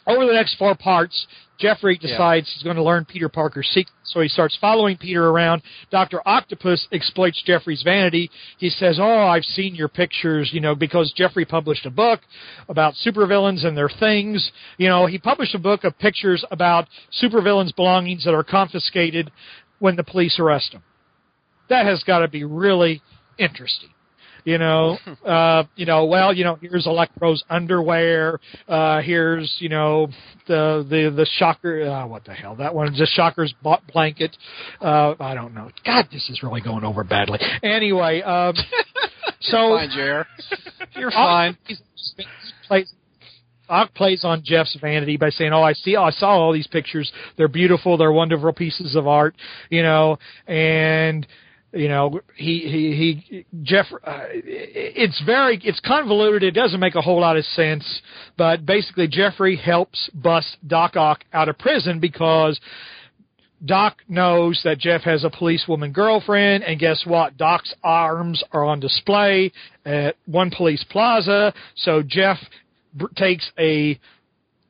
over the next four parts, Jeffrey decides he's going to learn Peter Parker's secret, so he starts following Peter around. Doctor Octopus exploits Jeffrey's vanity. He says, "Oh, I've seen your pictures, you know, because Jeffrey published a book about supervillains and their things. You know, he published a book of pictures about supervillains' belongings that are confiscated when the police arrest them. That has got to be really interesting." You know, uh, you know, well, you know, here's Electro's underwear. Uh, here's, you know, the the the shocker. Uh, what the hell? That one, a Shocker's blanket. Uh, I don't know. God, this is really going over badly. Anyway, um, so Fine. You're fine. Plays, Ock plays on Jeff's vanity by saying, "Oh, I see. I saw all these pictures. They're beautiful. They're wonderful pieces of art. You know, and." You know he he he jeff uh, it's very it's convoluted. It doesn't make a whole lot of sense but basically jeffrey helps bust doc ock out of prison because doc knows that jeff has a policewoman girlfriend and guess what? Doc's arms are on display at one police plaza. So jeff br- takes a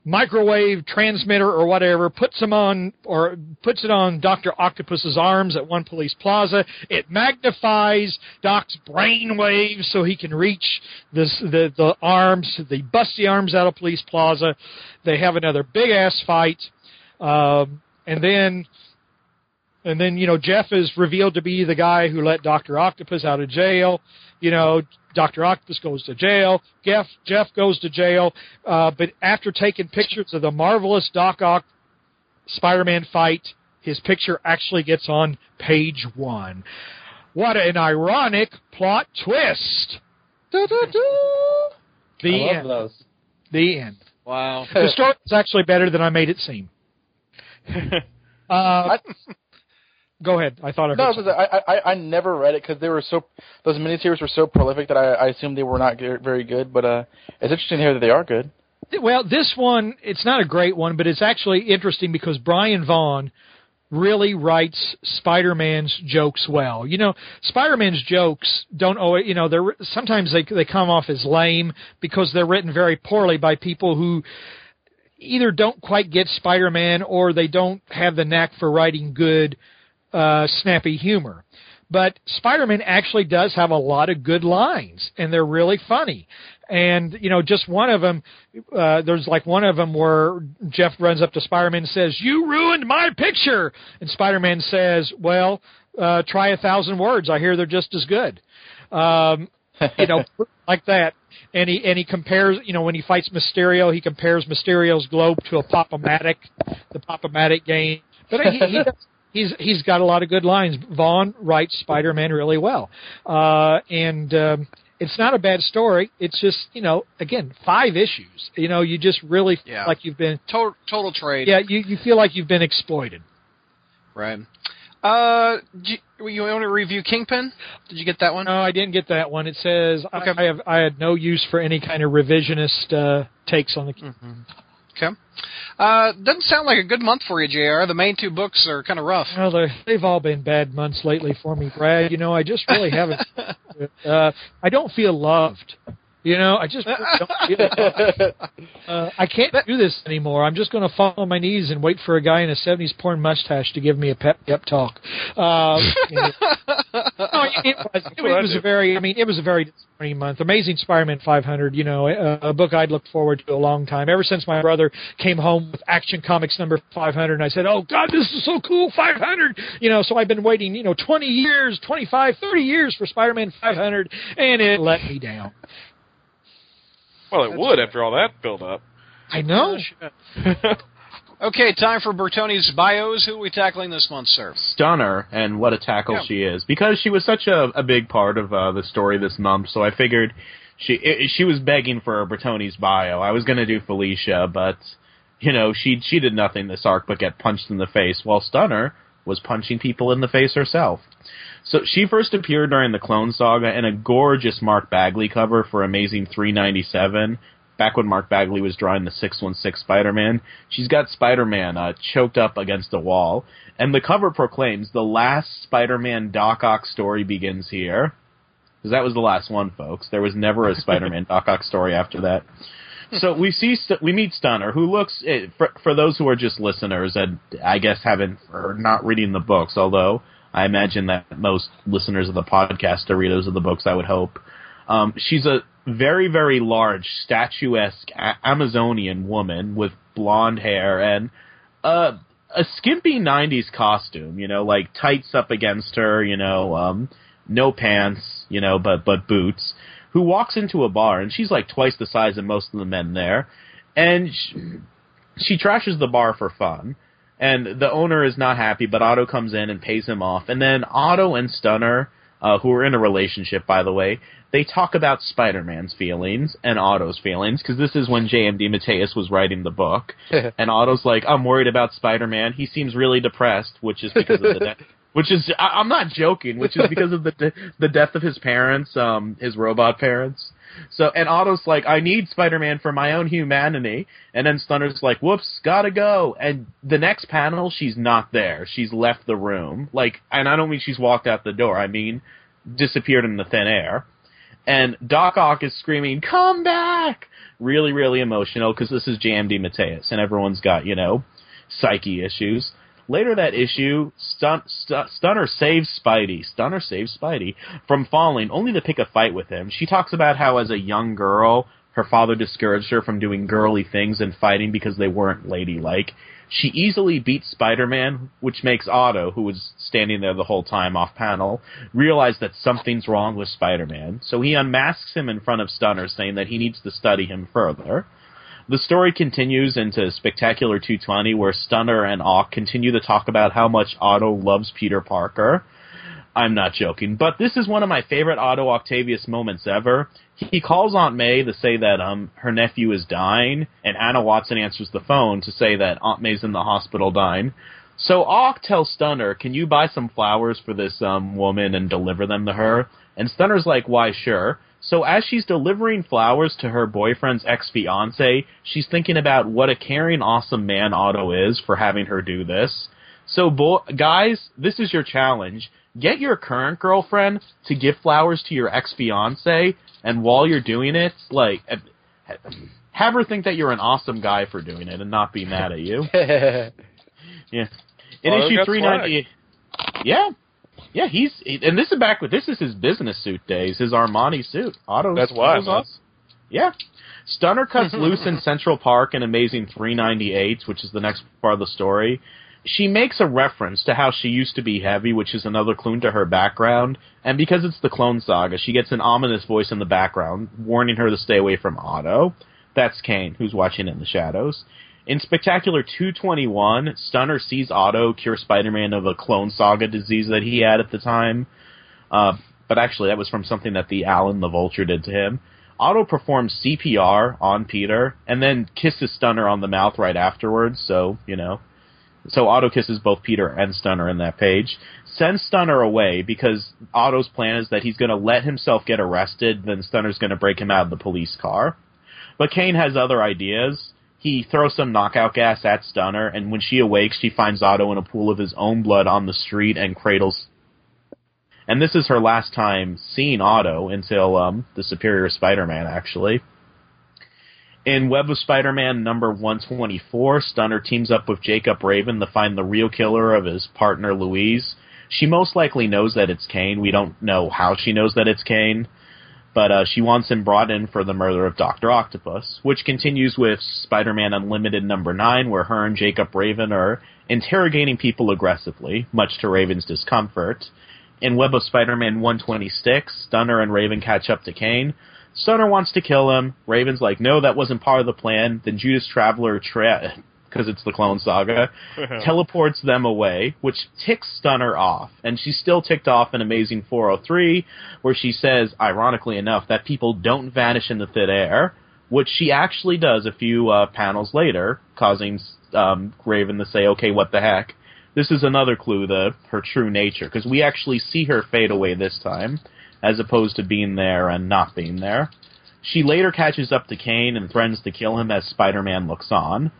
microwave transmitter or whatever, puts them on or puts it on Doctor Octopus's arms at one police plaza. It magnifies Doc's brain waves so he can reach this, the the arms. They bust the arms out of Police Plaza. They have another big ass fight, um, and then And then you know Jeff is revealed to be the guy who let Doctor Octopus out of jail. You know, Doctor Octopus goes to jail. Jeff Jeff goes to jail. Uh, but after taking pictures of the marvelous Doc Ock Spider-Man fight, his picture actually gets on page one. What an ironic plot twist! The I end. those. The end. Wow. The story is actually better than I made it seem. Uh, go ahead. I thought I No, I, I I never read it because they were so those miniseries were so prolific that I, I assumed they were not very good. But uh, it's interesting to hear that they are good. Well, this one, it's not a great one, but it's actually interesting because Brian Vaughan really writes Spider-Man's jokes well. You know, Spider-Man's jokes don't always, you know, they're sometimes they they come off as lame because they're written very poorly by people who either don't quite get Spider-Man or they don't have the knack for writing good uh snappy humor. But Spider-Man actually does have a lot of good lines and they're really funny. And you know, just one of them uh there's like one of them where Jeff runs up to Spider-Man and says, "You ruined my picture." And Spider-Man says, "Well, uh try a thousand words. I hear they're just as good." Um you know, like that. And he and he compares, you know, when he fights Mysterio, he compares Mysterio's globe to a Pop-O-Matic, the Pop-O-Matic game. But he, he does, he's he's got a lot of good lines. Vaughan writes Spider-Man really well, uh, and um, it's not a bad story. It's just you know, again, five issues. You know, you just really feel Yeah. like you've been, Total, total trade. yeah, you you feel like you've been exploited. Right. Uh, you, you want to review Kingpin? Did you get that one? No, I didn't get that one. It says I, Okay. I have I had no use for any kind of revisionist uh, takes on the. Okay. Uh, doesn't sound like a good month for you, Jr. The main two books are kind of rough. Well, they- they've all been bad months lately for me, Brad. You know, I just really haven't. uh, I don't feel loved. You know, I just really don't feel loved. Uh, I can't do this anymore. I'm just going to fall on my knees and wait for a guy in a '70s porn mustache to give me a pep pep talk. Um, no, it, it was, it, was a very. I mean, it was a very disappointing month. Amazing Spider-Man 500. You know, a, a book I'd looked forward to a long time. Ever since my brother came home with Action Comics number 500, and I said, "Oh God, this is so cool, 500." You know, so I've been waiting, you know, 20 years, 25, 30 years for Spider-Man 500, and it let me down. Well, it would after all that build up. I know. Okay, time for Bertoni's bios. Who are we tackling this month, sir? Stunner and what a tackle Yeah. she is because she was such a, a big part of uh, the story this month. So I figured she i she was begging for a Bertoni's bio. I was going to do Felicia, but you know she she did nothing this arc but get punched in the face, while Stunner was punching people in the face herself. So she first appeared during the Clone Saga in a gorgeous Mark Bagley cover for Amazing 397. Back when Mark Bagley was drawing the 616 Spider-Man, she's got Spider-Man uh, choked up against a wall, and the cover proclaims the last Spider-Man Doc Ock story begins here. Because that was the last one, folks. There was never a Spider-Man Doc Ock story after that. So we see we meet Stunner, who looks eh, for for those who are just listeners and I guess haven't or not reading the books. Although I imagine that most listeners of the podcast are readers of the books. I would hope. Um, she's a very very large, statuesque a- Amazonian woman with blonde hair and uh, a skimpy '90s costume. You know, like tights up against her. You know, um, no pants. You know, but but boots who walks into a bar and she's like twice the size of most of the men there, and she, she trashes the bar for fun. And the owner is not happy, but Otto comes in and pays him off. And then Otto and Stunner, uh, who are in a relationship, by the way, they talk about Spider-Man's feelings and Otto's feelings because this is when J.M. DeMatteis was writing the book. and Otto's like, "I'm worried about Spider-Man. He seems really depressed, which is because of the death." Which is, I, I'm not joking. Which is because of the de- the death of his parents, um, his robot parents. So, and Otto's like, I need Spider-Man for my own humanity. And then Stunner's like, whoops, gotta go. And the next panel, she's not there. She's left the room. Like, and I don't mean she's walked out the door. I mean, disappeared in the thin air. And Doc Ock is screaming, come back! Really, really emotional because this is JM DeMatteis and everyone's got, you know, psyche issues. Later that issue, Stun- Stu- Stunner saves Spidey. Stunner saves Spidey from falling, only to pick a fight with him. She talks about how, as a young girl, her father discouraged her from doing girly things and fighting because they weren't ladylike. She easily beats Spider-Man, which makes Otto, who was standing there the whole time off panel, realize that something's wrong with Spider-Man. So he unmasks him in front of Stunner, saying that he needs to study him further. The story continues into Spectacular 220, where Stunner and Ock continue to talk about how much Otto loves Peter Parker. I'm not joking, but this is one of my favorite Otto Octavius moments ever. He calls Aunt May to say that um her nephew is dying, and Anna Watson answers the phone to say that Aunt May's in the hospital dying. So Ock tells Stunner, "Can you buy some flowers for this um woman and deliver them to her?" And Stunner's like, "Why, sure." So as she's delivering flowers to her boyfriend's ex-fiance, she's thinking about what a caring, awesome man Otto is for having her do this. So, bo- guys, this is your challenge get your current girlfriend to give flowers to your ex fiance, and while you're doing it, like have her think that you're an awesome guy for doing it, and not be mad at you. yeah. In Otto issue got three ninety, yeah, yeah, he's and this is back with this is his business suit days, his Armani suit. Otto. That's why, Otto's Yeah. Stunner cuts loose in Central Park in Amazing 398, which is the next part of the story. She makes a reference to how she used to be heavy, which is another clue to her background. And because it's the Clone Saga, she gets an ominous voice in the background warning her to stay away from Otto. That's Kaine, who's watching in the shadows. In Spectacular 221, Stunner sees Otto cure Spider-Man of a Clone Saga disease that he had at the time. Uh, but actually, that was from something that the Alan the Vulture did to him. Otto performs CPR on Peter and then kisses Stunner on the mouth right afterwards. So you know, so Otto kisses both Peter and Stunner in that page. Sends Stunner away because Otto's plan is that he's going to let himself get arrested, then Stunner's going to break him out of the police car. But Kaine has other ideas. He throws some knockout gas at Stunner, and when she awakes, she finds Otto in a pool of his own blood on the street and cradles. And this is her last time seeing Otto until um, the Superior Spider-Man, actually. In Web of Spider-Man number 124, Stunner teams up with Jacob Raven to find the real killer of his partner Louise. She most likely knows that it's Kaine. We don't know how she knows that it's Kaine, but uh, she wants him brought in for the murder of Doctor Octopus, which continues with Spider-Man Unlimited number nine, where her and Jacob Raven are interrogating people aggressively, much to Raven's discomfort. In Web of Spider-Man 126, Stunner and Raven catch up to Kaine. Stunner wants to kill him. Raven's like, no, that wasn't part of the plan. Then Judas Traveler, tra- because it's the Clone Saga, teleports them away, which ticks Stunner off. And she's still ticked off in Amazing 403, where she says, ironically enough, that people don't vanish in the thin air, which she actually does a few uh, panels later, causing um, Raven to say, okay, what the heck. This is another clue to her true nature, because we actually see her fade away this time as opposed to being there and not being there. She later catches up to Kaine and threatens to kill him as Spider-Man looks on.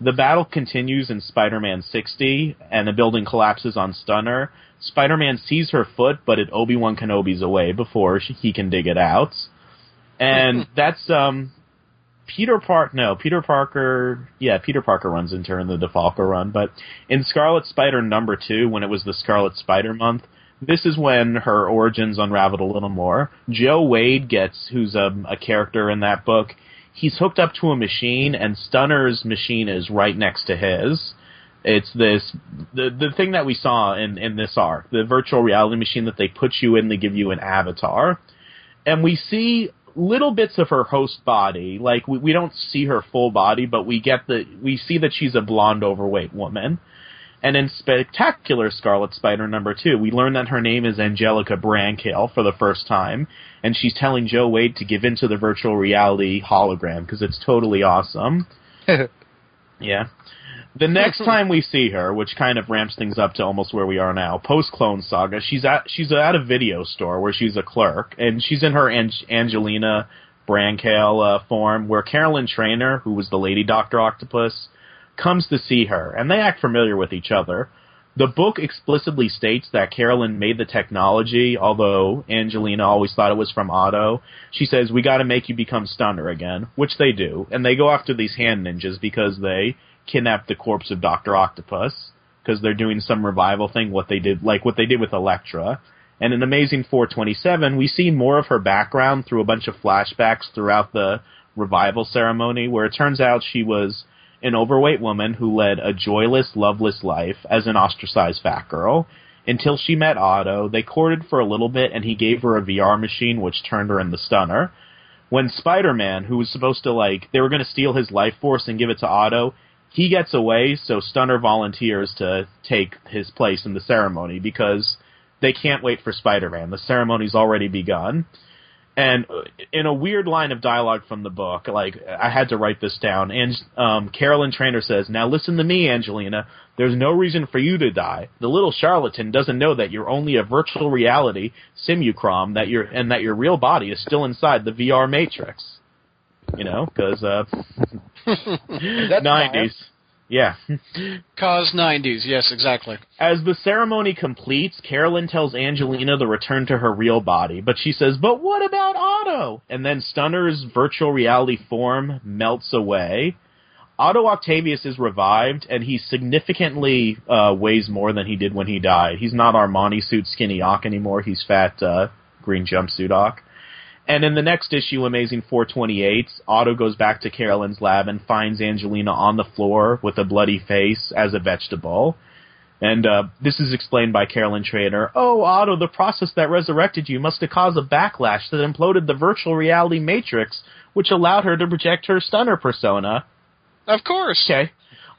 The battle continues in Spider-Man 60, and the building collapses on Stunner. Spider-Man sees her foot, but it Obi-Wan Kenobi's away before she, he can dig it out. And that's um Peter Park no, Peter Parker yeah, Peter Parker runs into her in the DeFalco run, but in Scarlet Spider number 2 when it was the Scarlet Spider month, this is when her origins unraveled a little more. Joe Wade gets, who's a, a character in that book, he's hooked up to a machine, and Stunner's machine is right next to his. It's this the the thing that we saw in in this arc, the virtual reality machine that they put you in, they give you an avatar, and we see little bits of her host body. Like we we don't see her full body, but we get the we see that she's a blonde, overweight woman. And in Spectacular Scarlet Spider number two, we learn that her name is Angelica Brancale for the first time, and she's telling Joe Wade to give into the virtual reality hologram because it's totally awesome. yeah. The next time we see her, which kind of ramps things up to almost where we are now, post Clone Saga, she's at she's at a video store where she's a clerk, and she's in her Ang- Angelina Brancale uh, form, where Carolyn Trainer, who was the Lady Doctor Octopus, comes to see her, and they act familiar with each other. The book explicitly states that Carolyn made the technology, although Angelina always thought it was from Otto. She says, We gotta make you become Stunner again, which they do, and they go after these hand ninjas because they kidnap the corpse of Dr. Octopus, because they're doing some revival thing, what they did, like what they did with Elektra. And in Amazing 427, we see more of her background through a bunch of flashbacks throughout the revival ceremony where it turns out she was an overweight woman who led a joyless, loveless life as an ostracized fat girl until she met Otto. They courted for a little bit, and he gave her a VR machine which turned her into Stunner. When Spider-Man, who was supposed to like, they were going to steal his life force and give it to Otto, he gets away, so Stunner volunteers to take his place in the ceremony because they can't wait for Spider-Man. The ceremony's already begun. And in a weird line of dialogue from the book, like I had to write this down. And um, Carolyn Trainer says, "Now listen to me, Angelina. There's no reason for you to die. The little charlatan doesn't know that you're only a virtual reality simulacrum, that you're and that your real body is still inside the VR matrix. You know, because uh, nineties." Yeah. Cause 90s, yes, exactly. As the ceremony completes, Carolyn tells Angelina to return to her real body, but she says, But what about Otto? And then Stunner's virtual reality form melts away. Otto Octavius is revived, and he significantly uh, weighs more than he did when he died. He's not Armani suit skinny Ock anymore. He's fat uh, green jumpsuit Ock. And in the next issue, Amazing 428, Otto goes back to Carolyn's lab and finds Angelina on the floor with a bloody face as a vegetable. And uh, this is explained by Carolyn Trainer. Oh, Otto, the process that resurrected you must have caused a backlash that imploded the virtual reality matrix, which allowed her to project her stunner persona. Of course. Okay.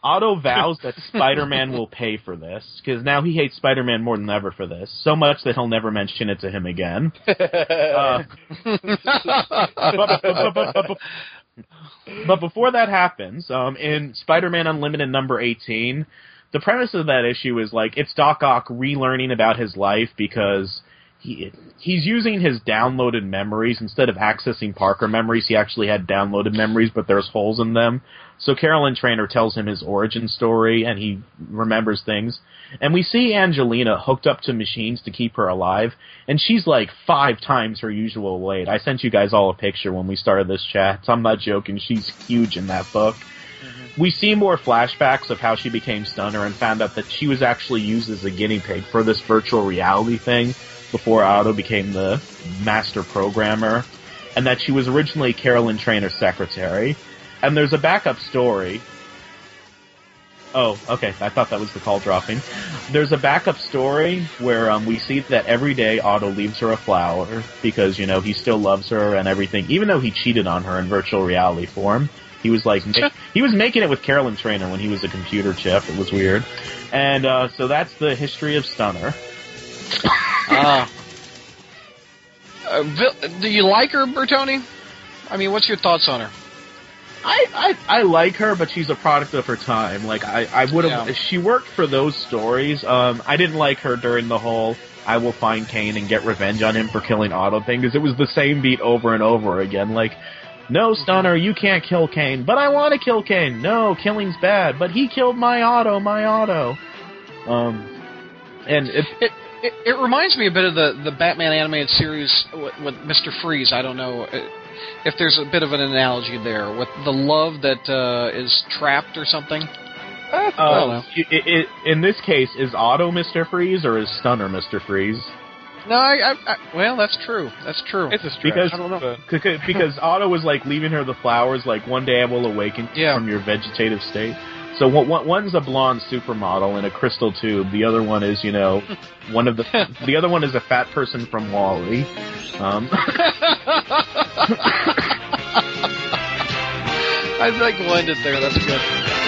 Otto vows that Spider-Man will pay for this because now he hates Spider-Man more than ever for this, so much that he'll never mention it to him again. uh, but, before that happens, um, in Spider-Man Unlimited number 18, the premise of that issue is like it's Doc Ock relearning about his life because he he's using his downloaded memories instead of accessing Parker memories. He actually had downloaded memories, but there's holes in them. So Carolyn Trainer tells him his origin story, and he remembers things. And we see Angelina hooked up to machines to keep her alive, and she's like five times her usual weight. I sent you guys all a picture when we started this chat. So I'm not joking. She's huge in that book. Mm-hmm. We see more flashbacks of how she became Stunner and found out that she was actually used as a guinea pig for this virtual reality thing before Otto became the master programmer, and that she was originally Carolyn Trainer's secretary. And there's a backup story. Oh, okay. I thought that was the call dropping. There's a backup story where um, we see that every day Otto leaves her a flower because you know he still loves her and everything, even though he cheated on her in virtual reality form. He was like he was making it with Carolyn Trainer when he was a computer chip. It was weird, and uh, so that's the history of Stunner. Uh, uh, do you like her, Bertoni? I mean, what's your thoughts on her? I, I I like her, but she's a product of her time. Like I I would have yeah. she worked for those stories. Um, I didn't like her during the whole I will find Kaine and get revenge on him for killing Otto thing because it was the same beat over and over again. Like, no Stunner, you can't kill Kaine, but I want to kill Kaine. No, killing's bad, but he killed my Otto, my Otto. Um, and it, it it, it reminds me a bit of the the Batman animated series with, with Mister Freeze. I don't know uh, if there's a bit of an analogy there with the love that uh, is trapped or something. Uh, I don't know. It, it, in this case, is Otto Mister Freeze or is Stunner Mister Freeze? No, I, I, I, well, that's true. That's true. It's a stretch. Because, I don't know. because Otto was like leaving her the flowers, like one day I will awaken yeah. from your vegetative state. So one, one's a blonde supermodel in a crystal tube. The other one is, you know, one of the the other one is a fat person from WALL-E. Um. I like blended there. That's good.